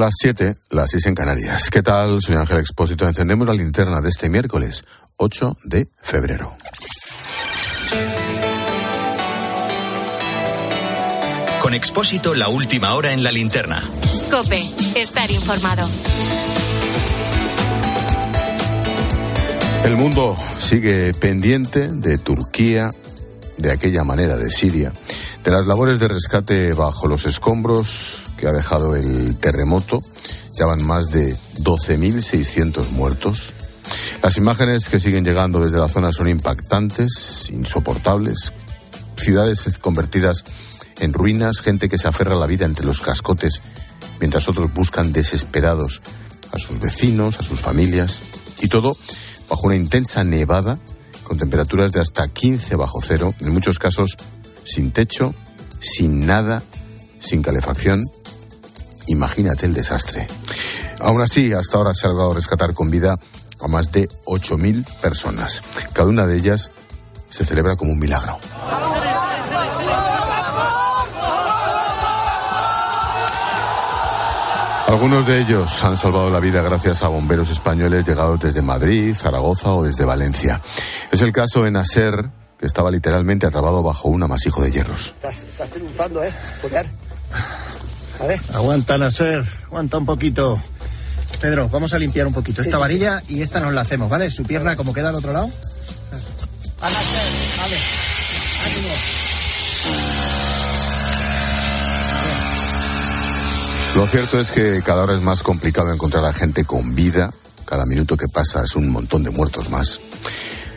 las 7, las 6 en Canarias. ¿Qué tal? Soy Ángel Expósito. Encendemos la linterna de este miércoles, 8 de febrero. Con Expósito, la última hora en la linterna. Cope, estar informado. El mundo sigue pendiente de Turquía, de aquella manera de Siria, de las labores de rescate bajo los escombros que ha dejado el terremoto. Ya van más de 12.600 muertos. Las imágenes que siguen llegando desde la zona son impactantes, insoportables. Ciudades convertidas en ruinas, gente que se aferra a la vida entre los cascotes, mientras otros buscan desesperados a sus vecinos, a sus familias. Y todo bajo una intensa nevada con temperaturas de hasta 15 bajo cero, en muchos casos sin techo, sin nada, sin calefacción. Imagínate el desastre. Aún así, hasta ahora se ha logrado rescatar con vida a más de 8.000 personas. Cada una de ellas se celebra como un milagro. Algunos de ellos han salvado la vida gracias a bomberos españoles llegados desde Madrid, Zaragoza o desde Valencia. Es el caso de Nasser, que estaba literalmente atrapado bajo un amasijo de hierros. Estás, triunfando, ¿eh? Ver. Aguanta, Nasser. Aguanta un poquito. Pedro, vamos a limpiar un poquito esta varilla y esta nos la hacemos, ¿vale? Su pierna como queda al otro lado. A Nasser, vale. Ánimo. Lo cierto es que cada hora es más complicado encontrar a gente con vida. Cada minuto que pasa es un montón de muertos más.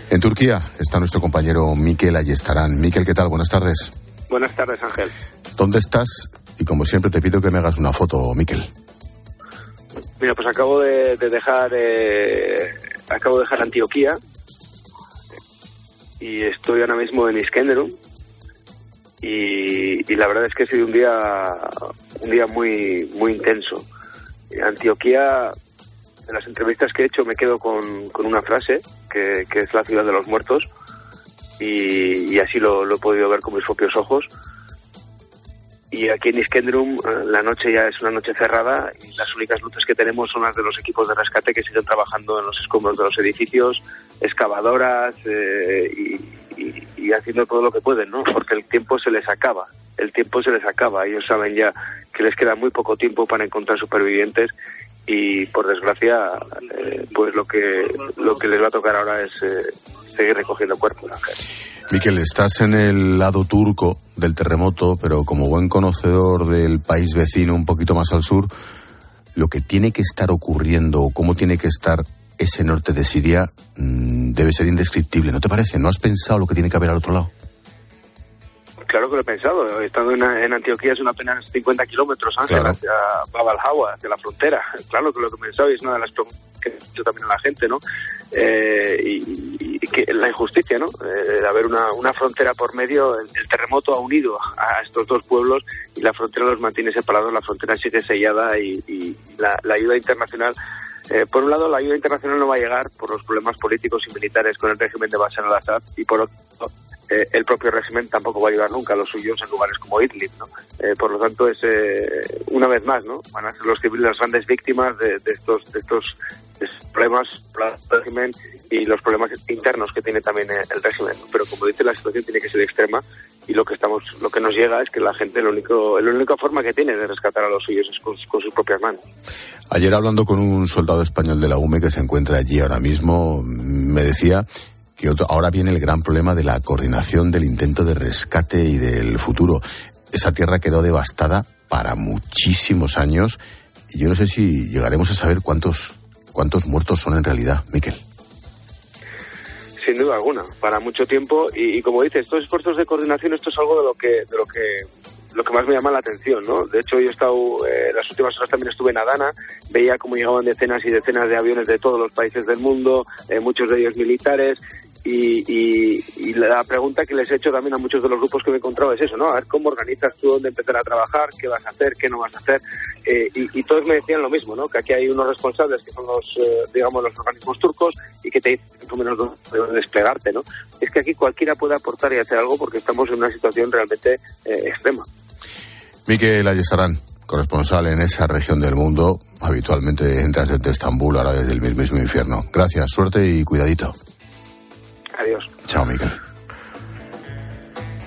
En Turquía está nuestro compañero Miquel Ayestarán. Miquel, ¿qué tal? Buenas tardes. Buenas tardes, Ángel. ¿Dónde estás? Y como siempre te pido que me hagas una foto, Miquel. Mira, pues acabo de, dejar eh, acabo de dejar Antioquía y estoy ahora mismo en Iskenderun, y, la verdad es que ha sido un día un día muy muy intenso. Antioquía, en las entrevistas que he hecho me quedo con, con una frase que, que, es la ciudad de los muertos y, así lo, he podido ver con mis propios ojos. Y aquí en Iskendrum eh, la noche ya es una noche cerrada y las únicas luces que tenemos son las de los equipos de rescate que siguen trabajando en los escombros de los edificios, excavadoras eh, y, haciendo todo lo que pueden, ¿no? Porque el tiempo se les acaba, el tiempo se les acaba. Ellos saben ya que les queda muy poco tiempo para encontrar supervivientes y, por desgracia, eh, pues lo que lo que les va a tocar ahora es seguir recogiendo cuerpos. Miquel, estás en el lado turco del terremoto, pero como buen conocedor del país vecino, un poquito más al sur, lo que tiene que estar ocurriendo, cómo tiene que estar ese norte de Siria mm, debe ser indescriptible, ¿no te parece? ¿No has pensado lo que tiene que haber al otro lado? Claro que lo he pensado. Estando en, Antioquía es una apenas 50 kilómetros hacia Bab hacia la frontera. Claro que lo he pensado y es una de las preguntas que he hecho también a la gente, ¿no? Eh, y, que la injusticia, ¿no? Eh, de haber una, una, frontera por medio, el, terremoto ha unido a estos dos pueblos y la frontera los mantiene separados, la frontera sigue sellada y, la, la ayuda internacional eh, por un lado, la ayuda internacional no va a llegar por los problemas políticos y militares con el régimen de Bashar al-Assad y por otro eh, el propio régimen tampoco va a ayudar nunca a los suyos en lugares como Idlib, ¿no? Eh, por lo tanto, es una vez más, ¿no? Van a ser los civiles las grandes víctimas de, estos de estos problemas del régimen y los problemas internos que tiene también el régimen. Pero como dice, la situación tiene que ser extrema y lo que estamos lo que nos llega es que la gente lo único la única forma que tiene de rescatar a los suyos es con, sus propias manos ayer hablando con un soldado español de la UME que se encuentra allí ahora mismo me decía que ahora viene el gran problema de la coordinación del intento de rescate y del futuro esa tierra quedó devastada para muchísimos años y yo no sé si llegaremos a saber cuántos cuántos muertos son en realidad Miquel sin duda alguna, para mucho tiempo. Y, como dices, estos esfuerzos de coordinación, esto es algo de lo que, de lo que, lo que más me llama la atención, ¿no? De hecho, yo he estado, eh, las últimas horas también estuve en Adana, veía cómo llegaban decenas y decenas de aviones de todos los países del mundo, eh, muchos de ellos militares, y, la pregunta que les he hecho también a muchos de los grupos que me he encontrado es eso, ¿no? A ver cómo organizas tú dónde empezar a trabajar, qué vas a hacer, qué no vas a hacer. Eh, y, todos me decían lo mismo, ¿no? Que aquí hay unos responsables que son los, eh, digamos, los organismos turcos y que te dicen más menos dónde desplegarte, ¿no? Es que aquí cualquiera puede aportar y hacer algo porque estamos en una situación realmente eh, extrema. Miquel Ayesarán, corresponsal en esa región del mundo. Habitualmente entras desde Estambul, ahora desde el mismo infierno. Gracias, suerte y cuidadito. Adiós. Chao, Miquel.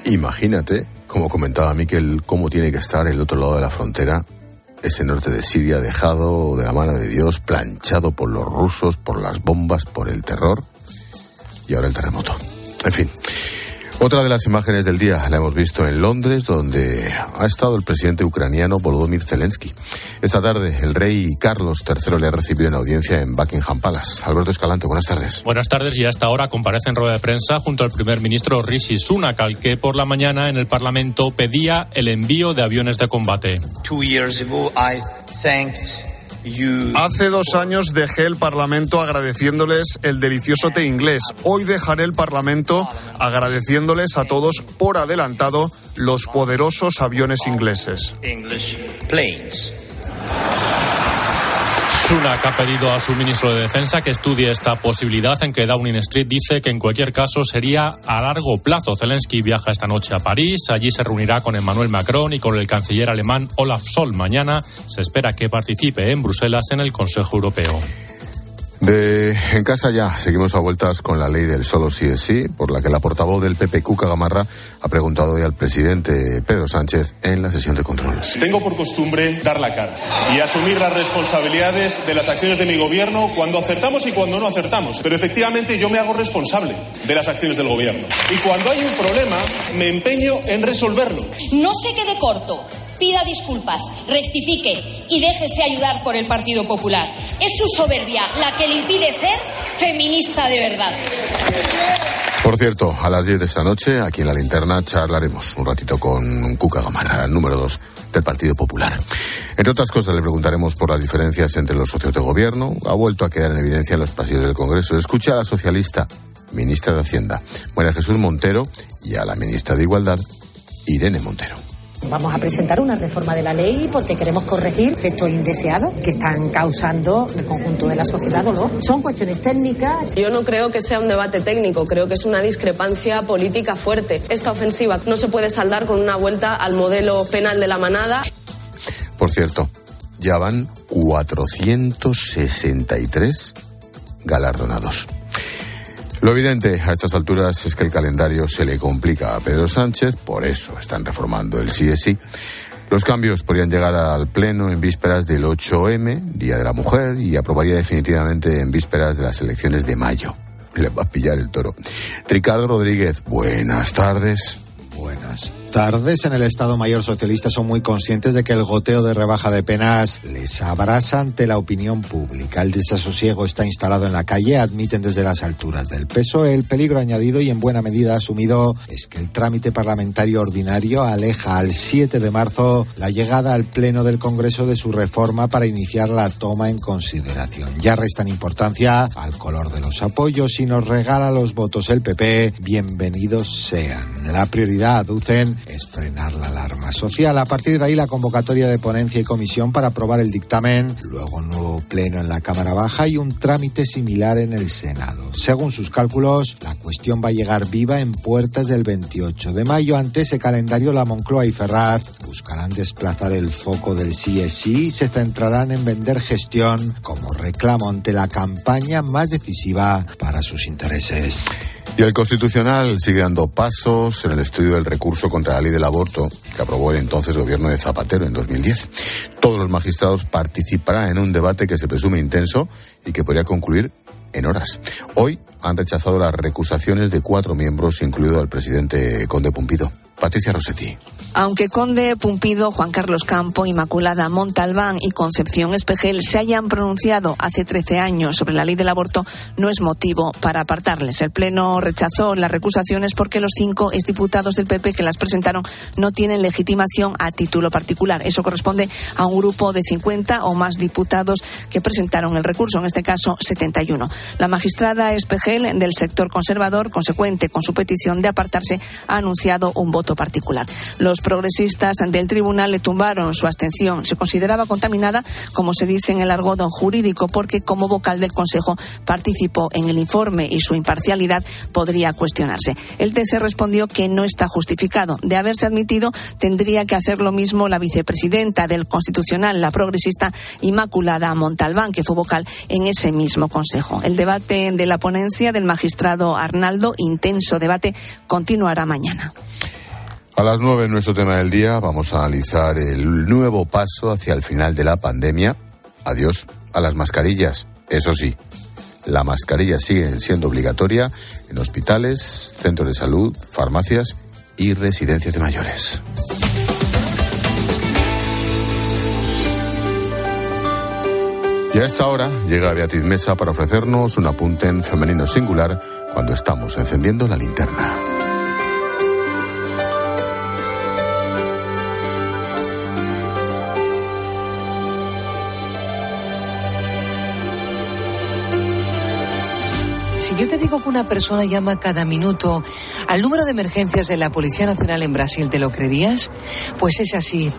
Imagínate, como comentaba Miquel, cómo tiene que estar el otro lado de la frontera, ese norte de Siria dejado de la mano de Dios, planchado por los rusos, por las bombas, por el terror y ahora el terremoto. En fin. Otra de las imágenes del día la hemos visto en Londres, donde ha estado el presidente ucraniano Volodymyr Zelensky. Esta tarde, el rey Carlos III le ha recibido en audiencia en Buckingham Palace. Alberto Escalante, buenas tardes. Buenas tardes y a esta hora comparece en rueda de prensa junto al primer ministro Rishi Sunak, al que por la mañana en el Parlamento pedía el envío de aviones de combate. Hace dos años dejé el Parlamento agradeciéndoles el delicioso té inglés. Hoy dejaré el Parlamento agradeciéndoles a todos por adelantado los poderosos aviones ingleses. Sunak ha pedido a su ministro de Defensa que estudie esta posibilidad en que Downing Street dice que en cualquier caso sería a largo plazo. Zelensky viaja esta noche a París, allí se reunirá con Emmanuel Macron y con el canciller alemán Olaf Scholz. Mañana se espera que participe en Bruselas en el Consejo Europeo. De en casa ya seguimos a vueltas con la ley del solo sí es sí, por la que la portavoz del PP Cuca Gamarra ha preguntado hoy al presidente Pedro Sánchez en la sesión de control. Tengo por costumbre dar la cara y asumir las responsabilidades de las acciones de mi gobierno cuando acertamos y cuando no acertamos. Pero efectivamente yo me hago responsable de las acciones del gobierno. Y cuando hay un problema, me empeño en resolverlo. No se quede corto pida disculpas, rectifique y déjese ayudar por el Partido Popular. Es su soberbia la que le impide ser feminista de verdad. Por cierto, a las 10 de esta noche, aquí en la linterna, charlaremos un ratito con Cuca Gamarra, número 2 del Partido Popular. Entre otras cosas, le preguntaremos por las diferencias entre los socios de gobierno. Ha vuelto a quedar en evidencia en los pasillos del Congreso. Escucha a la socialista, ministra de Hacienda, María Jesús Montero, y a la ministra de Igualdad, Irene Montero. Vamos a presentar una reforma de la ley porque queremos corregir efectos indeseados que están causando el conjunto de la sociedad dolor. Son cuestiones técnicas. Yo no creo que sea un debate técnico, creo que es una discrepancia política fuerte. Esta ofensiva no se puede saldar con una vuelta al modelo penal de la manada. Por cierto, ya van 463 galardonados. Lo evidente a estas alturas es que el calendario se le complica a Pedro Sánchez, por eso están reformando el CSI. Los cambios podrían llegar al Pleno en vísperas del 8M, Día de la Mujer, y aprobaría definitivamente en vísperas de las elecciones de mayo. Le va a pillar el toro. Ricardo Rodríguez, buenas tardes. Buenas tardes. En el Estado Mayor Socialista son muy conscientes de que el goteo de rebaja de penas les abraza ante la opinión pública. El desasosiego está instalado en la calle, admiten desde las alturas del peso. El peligro añadido y en buena medida asumido es que el trámite parlamentario ordinario aleja al 7 de marzo la llegada al Pleno del Congreso de su reforma para iniciar la toma en consideración. Ya restan importancia al color de los apoyos y nos regala los votos el PP. Bienvenidos sean. La prioridad, aducen, es frenar la alarma social. A partir de ahí, la convocatoria de ponencia y comisión para aprobar el dictamen, luego un nuevo pleno en la Cámara Baja y un trámite similar en el Senado. Según sus cálculos, la cuestión va a llegar viva en puertas del 28 de mayo. Ante ese calendario, la Moncloa y Ferraz buscarán desplazar el foco del CSI y se centrarán en vender gestión como reclamo ante la campaña más decisiva para sus intereses. Y el Constitucional sigue dando pasos en el estudio del recurso contra la ley del aborto que aprobó el entonces gobierno de Zapatero en 2010. Todos los magistrados participarán en un debate que se presume intenso y que podría concluir en horas. Hoy han rechazado las recusaciones de cuatro miembros, incluido el presidente Conde Pumpido. Patricia Rossetti. Aunque Conde, Pumpido, Juan Carlos Campo, Inmaculada Montalbán y Concepción Espejel se hayan pronunciado hace 13 años sobre la ley del aborto, no es motivo para apartarles. El Pleno rechazó las recusaciones porque los cinco exdiputados del PP que las presentaron no tienen legitimación a título particular. Eso corresponde a un grupo de 50 o más diputados que presentaron el recurso, en este caso 71. La magistrada Espejel del sector conservador, consecuente con su petición de apartarse, ha anunciado un voto particular. Los progresistas del tribunal le tumbaron su abstención. Se consideraba contaminada, como se dice en el argot jurídico, porque como vocal del Consejo participó en el informe y su imparcialidad podría cuestionarse. El TC respondió que no está justificado. De haberse admitido, tendría que hacer lo mismo la vicepresidenta del Constitucional, la progresista Inmaculada Montalbán, que fue vocal en ese mismo Consejo. El debate de la ponencia del magistrado Arnaldo, intenso debate, continuará mañana. A las nueve, nuestro tema del día, vamos a analizar el nuevo paso hacia el final de la pandemia. Adiós a las mascarillas. Eso sí, la mascarilla sigue siendo obligatoria en hospitales, centros de salud, farmacias y residencias de mayores. Y a esta hora llega Beatriz Mesa para ofrecernos un apunte en femenino singular cuando estamos encendiendo la linterna. Digo que una persona llama cada minuto al número de emergencias de la Policía Nacional en Brasil, ¿te lo creerías? Pues es así.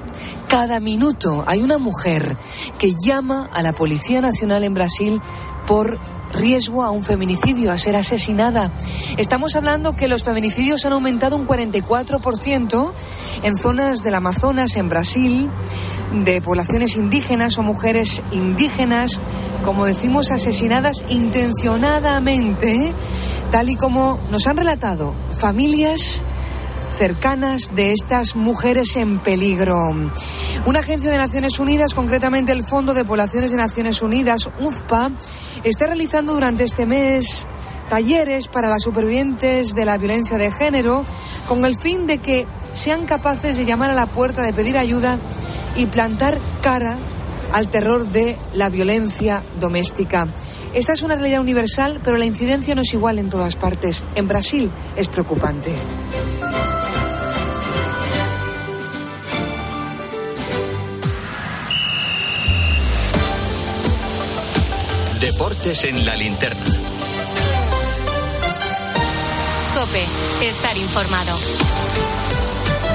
Cada minuto hay una mujer que llama a la Policía Nacional en Brasil por riesgo a un feminicidio, a ser asesinada. Estamos hablando que los feminicidios han aumentado un 44% en zonas del Amazonas, en Brasil, de poblaciones indígenas o mujeres indígenas, como decimos, asesinadas intencionadamente, tal y como nos han relatado familias cercanas de estas mujeres en peligro. Una agencia de Naciones Unidas, concretamente el Fondo de Poblaciones de Naciones Unidas, UZPA, está realizando durante este mes talleres para las supervivientes de la violencia de género con el fin de que sean capaces de llamar a la puerta, de pedir ayuda y plantar cara al terror de la violencia doméstica. Esta es una realidad universal, pero la incidencia no es igual en todas partes. En Brasil es preocupante. Deportes en la linterna. Cope, estar informado.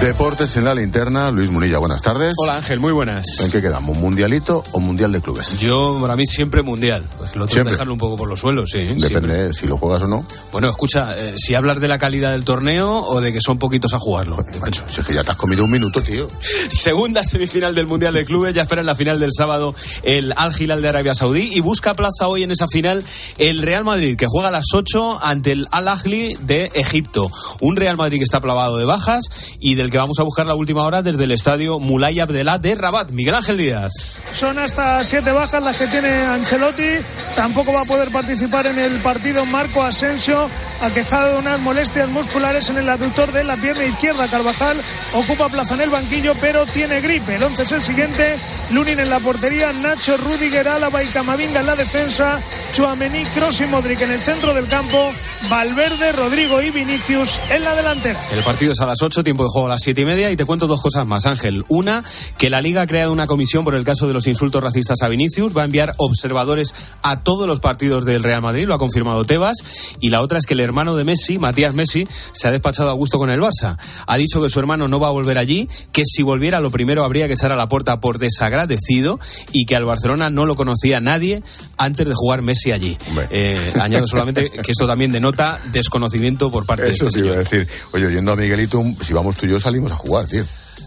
Deportes en la linterna, Luis Munilla, buenas tardes. Hola Ángel, muy buenas. ¿En qué quedamos? ¿Mundialito o Mundial de Clubes? Yo, para mí, siempre Mundial. Pues lo otro dejarlo un poco por los suelos, sí. Depende siempre. si lo juegas o no. Bueno, escucha, eh, si hablas de la calidad del torneo o de que son poquitos a jugarlo. Pues, macho, si es que ya te has comido un minuto, tío. Segunda semifinal del Mundial de Clubes, ya espera en la final del sábado el Al Hilal de Arabia Saudí y busca plaza hoy en esa final el Real Madrid, que juega a las 8 ante el Al Ahly de Egipto. Un Real Madrid que está plavado de bajas y del que vamos a buscar la última hora desde el estadio Mulay Abdelá de Rabat. Miguel Ángel Díaz. Son hasta siete bajas las que tiene Ancelotti. Tampoco va a poder participar en el partido Marco Asensio, aquejado de unas molestias musculares en el aductor de la pierna izquierda. Carvajal ocupa plaza en el banquillo, pero tiene gripe. El once es el siguiente. Lunin en la portería, Nacho, Rudiger, Álava y Camavinga en la defensa, Chuamení, Kroos y Modric en el centro del campo, Valverde, Rodrigo y Vinicius en la delantera. El partido es a las 8, tiempo de juego a las siete y media y te cuento dos cosas más, Ángel. Una, que la Liga ha creado una comisión por el caso de los insultos racistas a Vinicius, va a enviar observadores a todos los partidos del Real Madrid, lo ha confirmado Tebas, y la otra es que el hermano de Messi, Matías Messi, se ha despachado a gusto con el Barça. Ha dicho que su hermano no va a volver allí, que si volviera lo primero habría que echar a la puerta por desagradecido y que al Barcelona no lo conocía nadie antes de jugar Messi allí. Eh, añado solamente que esto también denota desconocimiento por parte Eso de este iba señor. a decir. Oye, oyendo a Miguelito, si vamos tú y yo salimos a jugar, tío.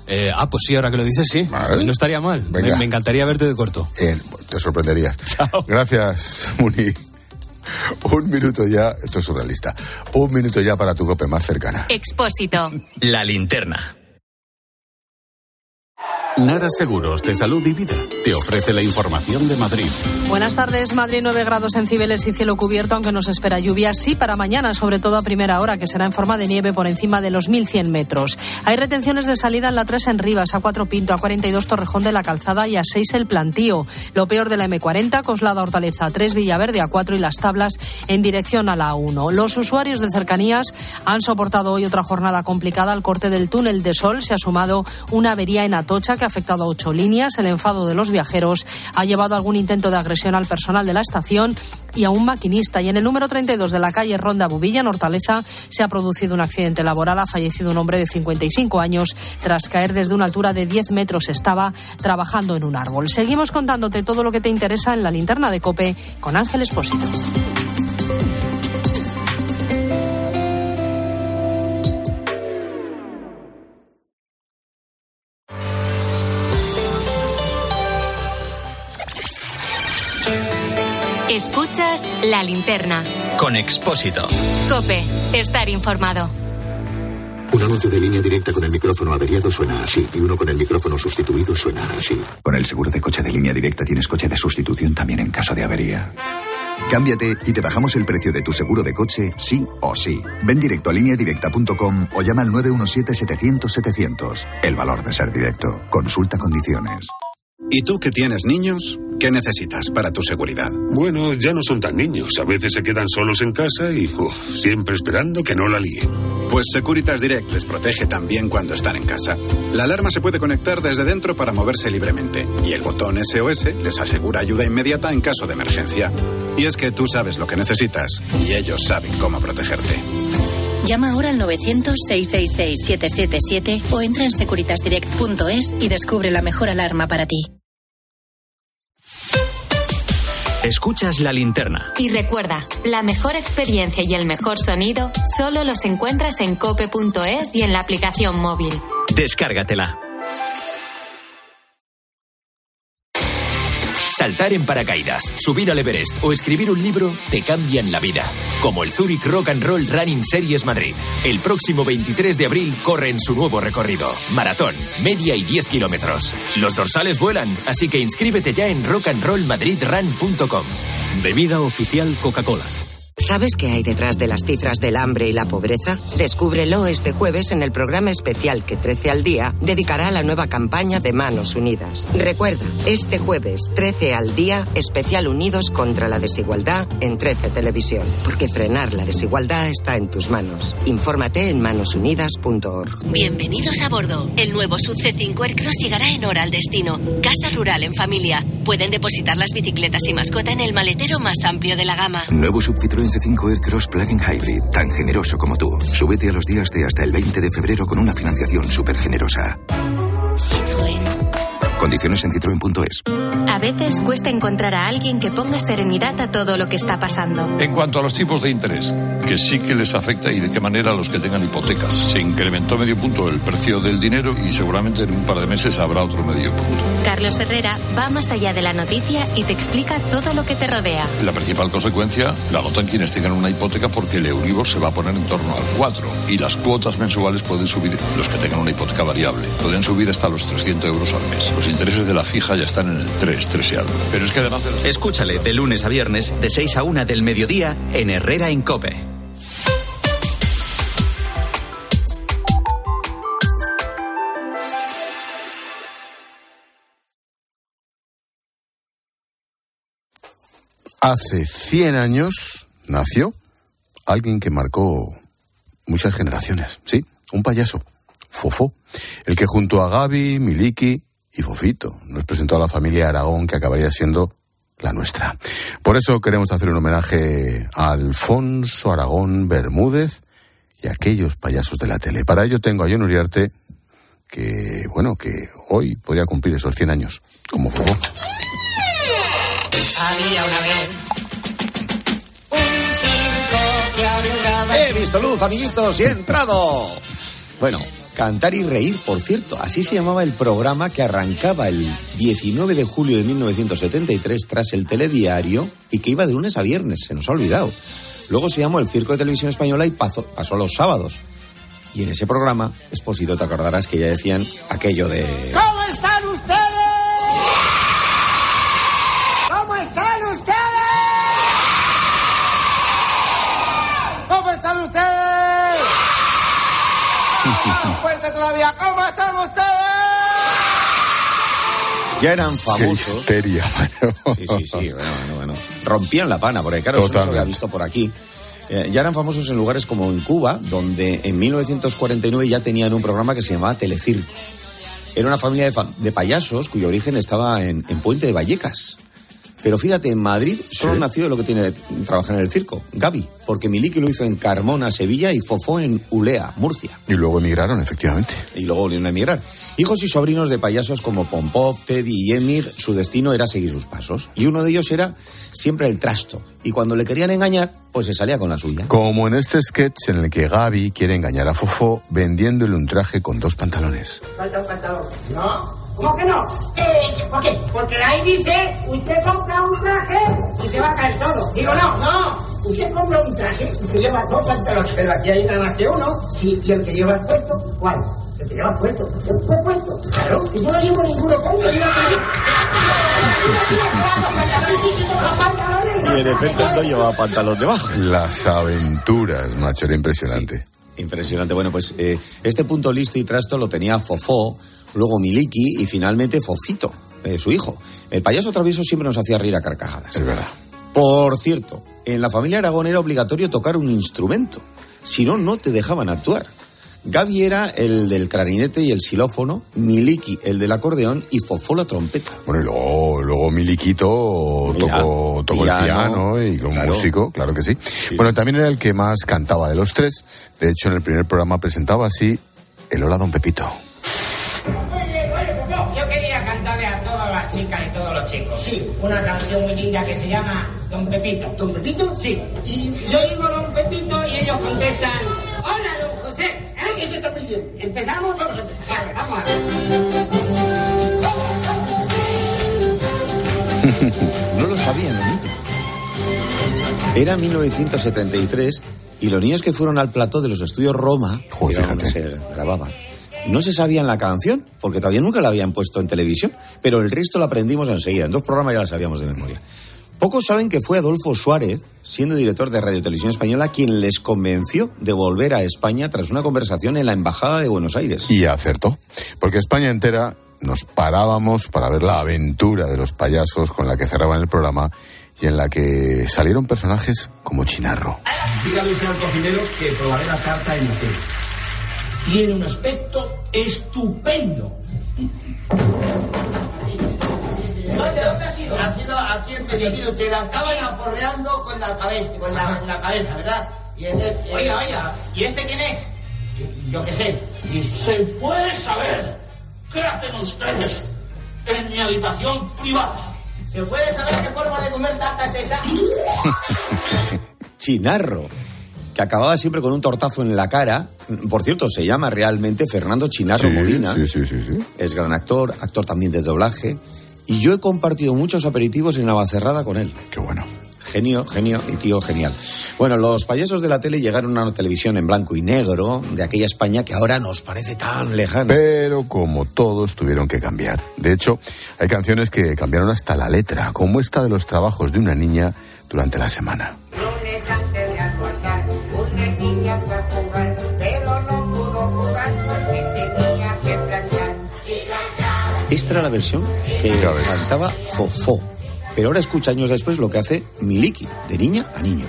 Eh, ah, pues sí, ahora que lo dices, sí. No estaría mal. Me, encantaría verte de corto. Eh, te sorprenderías. Gracias, Muni. Un minuto ya, esto es surrealista. Un minuto ya para tu cope más cercana. Expósito. La linterna. Nara Seguros de Salud y Vida te ofrece la información de Madrid. Buenas tardes. Madrid 9 grados en Cibeles y cielo cubierto, aunque nos espera lluvia. Sí, para mañana, sobre todo a primera hora, que será en forma de nieve por encima de los 1.100 metros. Hay retenciones de salida en la 3 en Rivas, a 4 Pinto, a 42 Torrejón de la Calzada y a 6 el Plantío. Lo peor de la M40, Coslada Hortaleza, 3 Villaverde, a 4 y las tablas en dirección a la 1. Los usuarios de cercanías han soportado hoy otra jornada complicada al corte del túnel de Sol. Se ha sumado una avería en Atocha que ha afectado a ocho líneas. El enfado de los viajeros ha llevado a algún intento de agresión al personal de la estación. y a un maquinista. Y en el número 32 de la calle Ronda Bubilla, en Hortaleza, se ha producido un accidente laboral. Ha fallecido un hombre de 55 años tras caer desde una altura de 10 metros. Estaba trabajando en un árbol. Seguimos contándote todo lo que te interesa en la linterna de Cope con Ángel Espósito. Escuchas la linterna. Con Expósito. Cope, estar informado. Un anuncio de línea directa con el micrófono averiado suena así y uno con el micrófono sustituido suena así. Con el seguro de coche de línea directa tienes coche de sustitución también en caso de avería. Cámbiate y te bajamos el precio de tu seguro de coche sí o sí. Ven directo a lineadirecta.com o llama al 917-700-700. El valor de ser directo. Consulta condiciones. ¿Y tú que tienes niños? ¿Qué necesitas para tu seguridad? Bueno, ya no son tan niños. A veces se quedan solos en casa y uf, siempre esperando que no la líen. Pues Securitas Direct les protege también cuando están en casa. La alarma se puede conectar desde dentro para moverse libremente y el botón SOS les asegura ayuda inmediata en caso de emergencia. Y es que tú sabes lo que necesitas y ellos saben cómo protegerte. Llama ahora al 900-666-777 o entra en securitasdirect.es y descubre la mejor alarma para ti. Escuchas la linterna. Y recuerda, la mejor experiencia y el mejor sonido solo los encuentras en cope.es y en la aplicación móvil. Descárgatela. Saltar en paracaídas, subir al Everest o escribir un libro te cambian la vida. Como el Zurich Rock and Roll Running Series Madrid. El próximo 23 de abril corre en su nuevo recorrido. Maratón, media y 10 kilómetros. Los dorsales vuelan, así que inscríbete ya en rockandrollmadridrun.com. Bebida oficial Coca-Cola. ¿Sabes qué hay detrás de las cifras del hambre y la pobreza? Descúbrelo este jueves en el programa especial que 13 al día dedicará a la nueva campaña de Manos Unidas. Recuerda, este jueves 13 al día, especial Unidos contra la desigualdad en 13 Televisión. Porque frenar la desigualdad está en tus manos. Infórmate en manosunidas.org. Bienvenidos a bordo. El nuevo Sub C5 Aircross llegará en hora al destino. Casa rural en familia. Pueden depositar las bicicletas y mascota en el maletero más amplio de la gama. Nuevo Sub Citroën C5 Aircross Plug-in Hybrid, tan generoso como tú. Súbete a los días de hasta el 20 de febrero con una financiación súper generosa. Condiciones en citroen.es. A veces cuesta encontrar a alguien que ponga serenidad a todo lo que está pasando. En cuanto a los tipos de interés, que sí que les afecta y de qué manera a los que tengan hipotecas. Se incrementó medio punto el precio del dinero y seguramente en un par de meses habrá otro medio punto. Carlos Herrera va más allá de la noticia y te explica todo lo que te rodea. La principal consecuencia la notan quienes tengan una hipoteca porque el Euribor se va a poner en torno al 4 y las cuotas mensuales pueden subir, los que tengan una hipoteca variable, pueden subir hasta los 300 euros al mes. Los intereses de la fija ya están en el 3, 3 y algo. Pero es que además de las... Escúchale de lunes a viernes, de 6 a 1 del mediodía, en Herrera en Cope. Hace 100 años nació alguien que marcó muchas generaciones, sí, un payaso, Fofó, el que junto a Gaby, Miliki y Fofito nos presentó a la familia Aragón que acabaría siendo la nuestra. Por eso queremos hacer un homenaje a Alfonso Aragón Bermúdez y a aquellos payasos de la tele. Para ello tengo a John Uriarte, que, bueno, que hoy podría cumplir esos 100 años, como Fofó. Había una vez un circo que. He visto luz, amiguitos, y he entrado. Bueno, Cantar y reír, por cierto, así se llamaba el programa que arrancaba el 19 de julio de 1973 tras el telediario y que iba de lunes a viernes, se nos ha olvidado. Luego se llamó el Circo de Televisión Española y pasó, pasó los sábados. Y en ese programa, Esposito, te acordarás que ya decían aquello de... ¿Cómo fuerte todavía. ¿Cómo están ustedes? Ya eran Qué famosos. histeria, mano. Sí, sí, sí, bueno, bueno, bueno. Rompían la pana, porque claro, eso no se había Totalmente. visto por aquí. Eh, ya eran famosos en lugares como en Cuba, donde en 1949 ya tenían un programa que se llamaba Telecirco. Era una familia de, fa- de payasos cuyo origen estaba en, en Puente de Vallecas. Pero fíjate, en Madrid solo Sí. nació lo que tiene trabajar en el circo, Gaby, porque Miliki lo hizo en Carmona, Sevilla, y Fofó en Ulea, Murcia. Y luego emigraron, efectivamente. Y luego volvieron a emigrar. Hijos y sobrinos de payasos como Pompov, Teddy y Emir, su destino era seguir sus pasos. Y uno de ellos era siempre el trasto. Y cuando le querían engañar, pues se salía con la suya. Como en este sketch en el que Gaby quiere engañar a Fofó vendiéndole un traje con dos pantalones. Falta un pantalón. No. ¿Cómo que no? Eh, ¿Por qué? Porque ahí dice, usted compra un traje y se va a caer todo. Digo, no, no. Usted compra un traje y que lleva dos pantalones. Pero aquí hay nada más que uno. Sí, y el que llevas puesto, ¿cuál? El que llevas puesto. El que puesto. Claro, que yo no llevo ninguno puesto. Pantalones. Y en efecto no llevaba pantalón debajo. Las aventuras, macho, era impresionante. Impresionante. Bueno, pues eh, este punto listo y trasto lo tenía Fofó, luego Miliki y finalmente Fofito, eh, su hijo. El payaso travieso siempre nos hacía reír a carcajadas. Es verdad. Por cierto, en la familia Aragón era obligatorio tocar un instrumento. Si no, no te dejaban actuar. Gaby era el del clarinete y el xilófono, Miliki el del acordeón y Fofó la trompeta. Bueno, y luego, luego Miliquito tocó, tocó el piano, y un claro. músico, claro que sí. Bueno, también era el que más cantaba de los tres. De hecho, en el primer programa presentaba así el Hola Don Pepito. Yo quería cantarle a todas las chicas y todos los chicos. Sí, una canción muy linda que se llama Don Pepito. ¿Don Pepito? Sí. Y yo digo Don Pepito y ellos contestan, Hola, Don José. ¿Eh? ¿Qué se está pidiendo? ¿Empezamos? Vamos a empezar. Vale, vamos a ver. No lo sabían niños. Era 1973 y los niños que fueron al plató de los estudios Roma, que era donde se grababa, no se sabían la canción, porque todavía nunca la habían puesto en televisión, pero el resto la aprendimos enseguida. En dos programas ya la sabíamos de memoria. Pocos saben que fue Adolfo Suárez, siendo director de Radio Televisión Española, quien les convenció de volver a España tras una conversación en la Embajada de Buenos Aires. Y acertó. Porque España entera nos parábamos para ver la aventura de los payasos con la que cerraban el programa y en la que salieron personajes como Chinarro. Dígale usted al cocinero que probaré la tarta en hotel. Tiene un aspecto estupendo. ¿Dónde, dónde ha sido? Ha sido aquí en Medellín. Usted la estaban aporreando con la cabeza, con la, la cabeza, ¿verdad? Y en este, oiga, oiga, ¿y este quién es? Yo qué sé. Y se puede saber qué hacen ustedes en mi habitación privada. ¿Se puede saber qué forma de comer tarta es esa? Chinarro, que acababa siempre con un tortazo en la cara. Por cierto, se llama realmente Fernando Chinarro Sí, Molina. sí, sí, sí, sí. Es gran actor, actor también de doblaje. Y yo he compartido muchos aperitivos en Navacerrada con él. Qué bueno. Genio, genio y tío genial. Bueno, los payasos de la tele llegaron a una televisión en blanco y negro de aquella España que ahora nos parece tan lejana. Pero como todos tuvieron que cambiar. De hecho, hay canciones que cambiaron hasta la letra, como esta de los trabajos de una niña durante la semana. Esta era la versión que cantaba Fofó. Pero ahora escucha años después lo que hace Miliki, de niña a niño.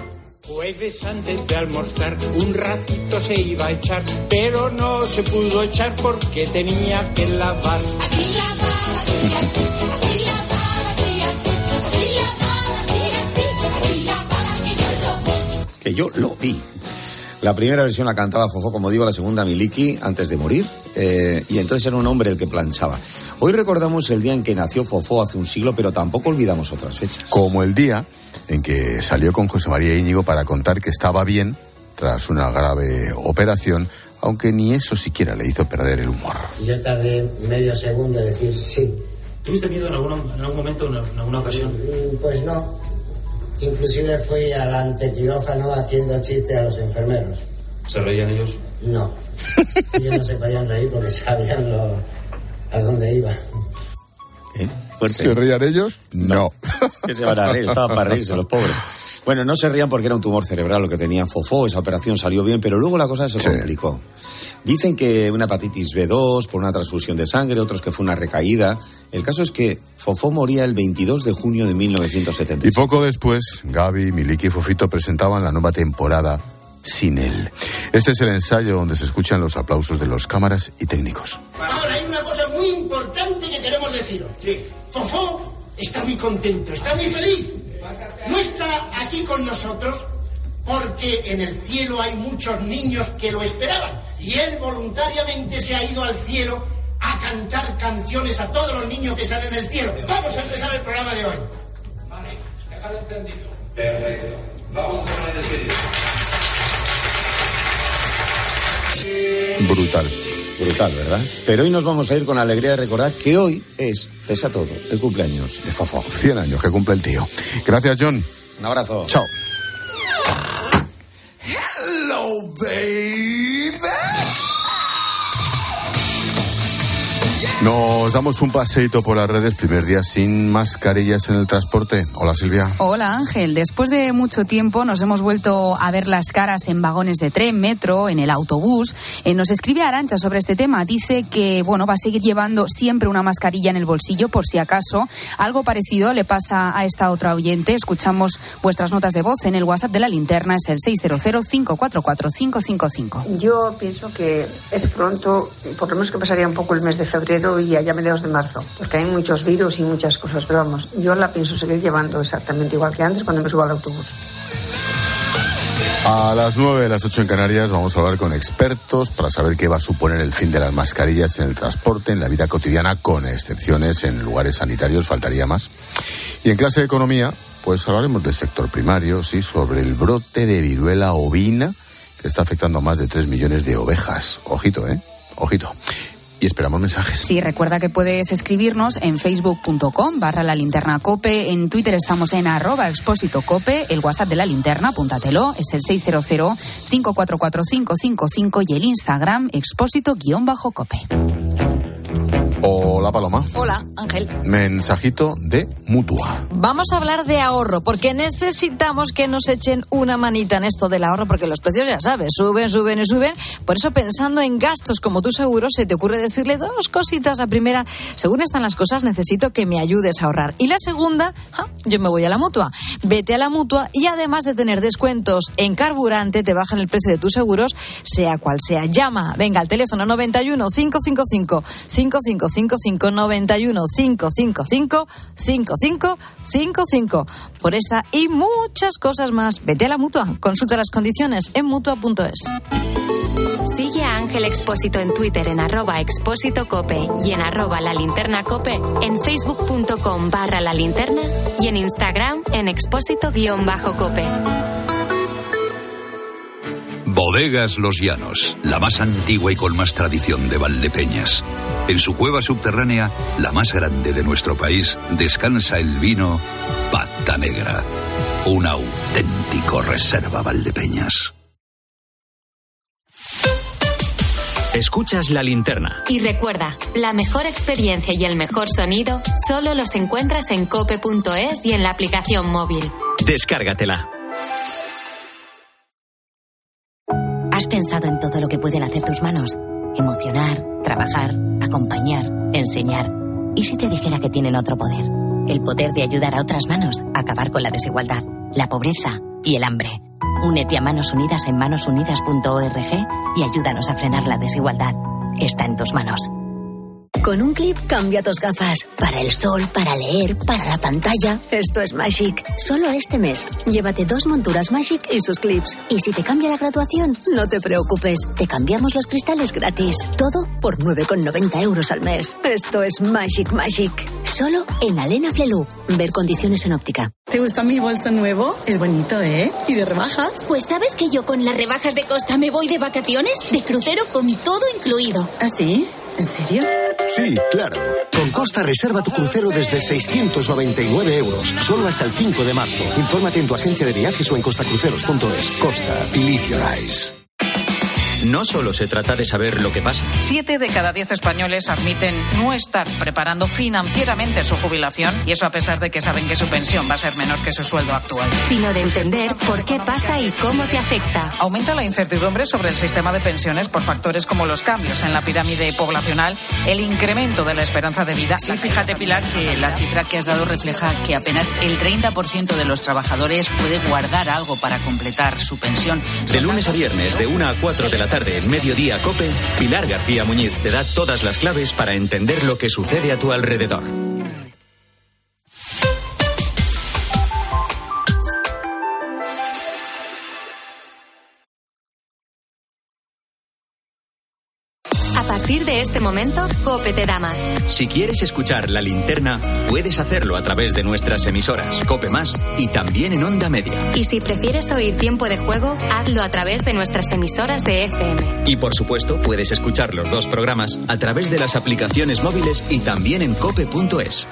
Jueves antes de almorzar, un ratito se iba a echar, pero no se pudo echar porque tenía que lavar. que yo lo vi. La primera versión la cantaba Fofó, como digo, la segunda Miliki antes de morir, eh, y entonces era un hombre el que planchaba. Hoy recordamos el día en que nació Fofó hace un siglo, pero tampoco olvidamos otras fechas. Como el día en que salió con José María Íñigo para contar que estaba bien tras una grave operación, aunque ni eso siquiera le hizo perder el humor. Yo tardé medio segundo en decir sí. ¿Tuviste miedo en, alguna- en algún momento, en, en alguna ocasión? Mm, Pues no. Inclusive fui al antequirófano haciendo chistes a los enfermeros. ¿Se reían ellos? No. Ellos no se podían reír porque sabían lo, a dónde iba. ¿Eh? Fuerte. ¿Se reían ellos? No. que se van a reír, estaba para reírse los pobres. Bueno, no se rían porque era un tumor cerebral lo que tenía Fofó, esa operación salió bien, pero luego la cosa se complicó. Dicen que una hepatitis B2 por una transfusión de sangre, otros que fue una recaída. El caso es que Fofó moría el 22 de junio de 1970. Y poco después, Gaby, Miliki y Fofito presentaban la nueva temporada sin él. Este es el ensayo donde se escuchan los aplausos de los cámaras y técnicos. Ahora hay una cosa muy importante que queremos deciros. Sí. Fofó está muy contento, está muy feliz. No está aquí con nosotros porque en el cielo hay muchos niños que lo esperaban y él voluntariamente se ha ido al cielo a cantar canciones a todos los niños que están en el cielo. Vamos a empezar el programa de hoy. Vale, déjalo entendido. Perfecto. Vamos a poner el Brutal. Brutal, ¿verdad? Pero hoy nos vamos a ir con alegría de recordar que hoy es, pese a todo, el cumpleaños de Fofo. 100 años que cumple el tío. Gracias, John. Un abrazo. Chao. Hello, baby. Nos damos un paseito por las redes, primer día sin mascarillas en el transporte. Hola Silvia. Hola Ángel, después de mucho tiempo nos hemos vuelto a ver las caras en vagones de tren, metro, en el autobús. Eh, nos escribe Arancha sobre este tema, dice que bueno va a seguir llevando siempre una mascarilla en el bolsillo por si acaso. Algo parecido le pasa a esta otra oyente. Escuchamos vuestras notas de voz en el WhatsApp de la linterna, es el 600-544-555. Yo pienso que es pronto, por lo menos que pasaría un poco el mes de febrero y allá mediados de marzo, porque hay muchos virus y muchas cosas, pero vamos, yo la pienso seguir llevando exactamente igual que antes cuando me subo al autobús. A las 9, las 8 en Canarias vamos a hablar con expertos para saber qué va a suponer el fin de las mascarillas en el transporte, en la vida cotidiana, con excepciones en lugares sanitarios, faltaría más. Y en clase de economía, pues hablaremos del sector primario, sí, sobre el brote de viruela ovina que está afectando a más de 3 millones de ovejas. Ojito, ¿eh? Ojito esperamos mensajes. Sí, recuerda que puedes escribirnos en facebook.com barra la linterna cope, en Twitter estamos en arroba expósito cope, el WhatsApp de la linterna, apúntatelo, es el 600-544-555 y el Instagram expósito guion bajo cope. Hola Paloma. Hola Ángel. Mensajito de mutua. Vamos a hablar de ahorro porque necesitamos que nos echen una manita en esto del ahorro porque los precios ya sabes, suben, suben y suben. Por eso pensando en gastos como tu seguro se te ocurre decirle dos cositas. La primera, según están las cosas necesito que me ayudes a ahorrar. Y la segunda, ah, yo me voy a la mutua. Vete a la mutua y además de tener descuentos en carburante te bajan el precio de tus seguros sea cual sea. Llama, venga al teléfono 91 555 555 5591 555 5555 por esta y muchas cosas más. Vete a la mutua, consulta las condiciones en mutua.es. Sigue a Ángel Expósito en Twitter en arroba expósito cope y en arroba la linterna cope, en facebook.com barra la linterna y en Instagram en expósito guion bajo cope. Bodegas Los Llanos, la más antigua y con más tradición de Valdepeñas. En su cueva subterránea, la más grande de nuestro país, descansa el vino Pata Negra, un auténtico reserva Valdepeñas. Escuchas la linterna. Y recuerda, la mejor experiencia y el mejor sonido solo los encuentras en cope.es y en la aplicación móvil. Descárgatela. ¿Has pensado en todo lo que pueden hacer tus manos? Emocionar, trabajar, acompañar, enseñar. ¿Y si te dijera que tienen otro poder? El poder de ayudar a otras manos a acabar con la desigualdad, la pobreza y el hambre. Únete a Manos Unidas en manosunidas.org y ayúdanos a frenar la desigualdad. Está en tus manos. Con un clip cambia tus gafas. Para el sol, para leer, para la pantalla. Esto es Magic. Solo este mes. Llévate dos monturas Magic y sus clips. Y si te cambia la graduación, no te preocupes. Te cambiamos los cristales gratis. Todo por 9,90 euros al mes. Esto es Magic Magic. Solo en Alena Flelu. Ver condiciones en óptica. ¿Te gusta mi bolso nuevo? Es bonito, ¿eh? ¿Y de rebajas? Pues sabes que yo con las rebajas de Costa me voy de vacaciones, de crucero con todo incluido. ¿Ah, sí? ¿En serio? Sí, claro. Con Costa reserva tu crucero desde 699 euros, solo hasta el 5 de marzo. Infórmate en tu agencia de viajes o en costacruceros.es. Costa, eyes. No solo se trata de saber lo que pasa. Siete de cada diez españoles admiten no estar preparando financieramente su jubilación y eso a pesar de que saben que su pensión va a ser menor que su sueldo actual. Sino de entender por qué pasa y cómo te afecta. Aumenta la incertidumbre sobre el sistema de pensiones por factores como los cambios en la pirámide poblacional, el incremento de la esperanza de vida. Sí, fíjate Pilar que la cifra que has dado refleja que apenas el 30% de los trabajadores puede guardar algo para completar su pensión. De lunes a viernes, de 1 a 4 de tarde en Mediodía Cope, Pilar García Muñiz te da todas las claves para entender lo que sucede a tu alrededor. Partir de este momento, Cope te da más. Si quieres escuchar la linterna, puedes hacerlo a través de nuestras emisoras Cope Más y también en Onda Media. Y si prefieres oír tiempo de juego, hazlo a través de nuestras emisoras de FM. Y por supuesto, puedes escuchar los dos programas a través de las aplicaciones móviles y también en cope.es.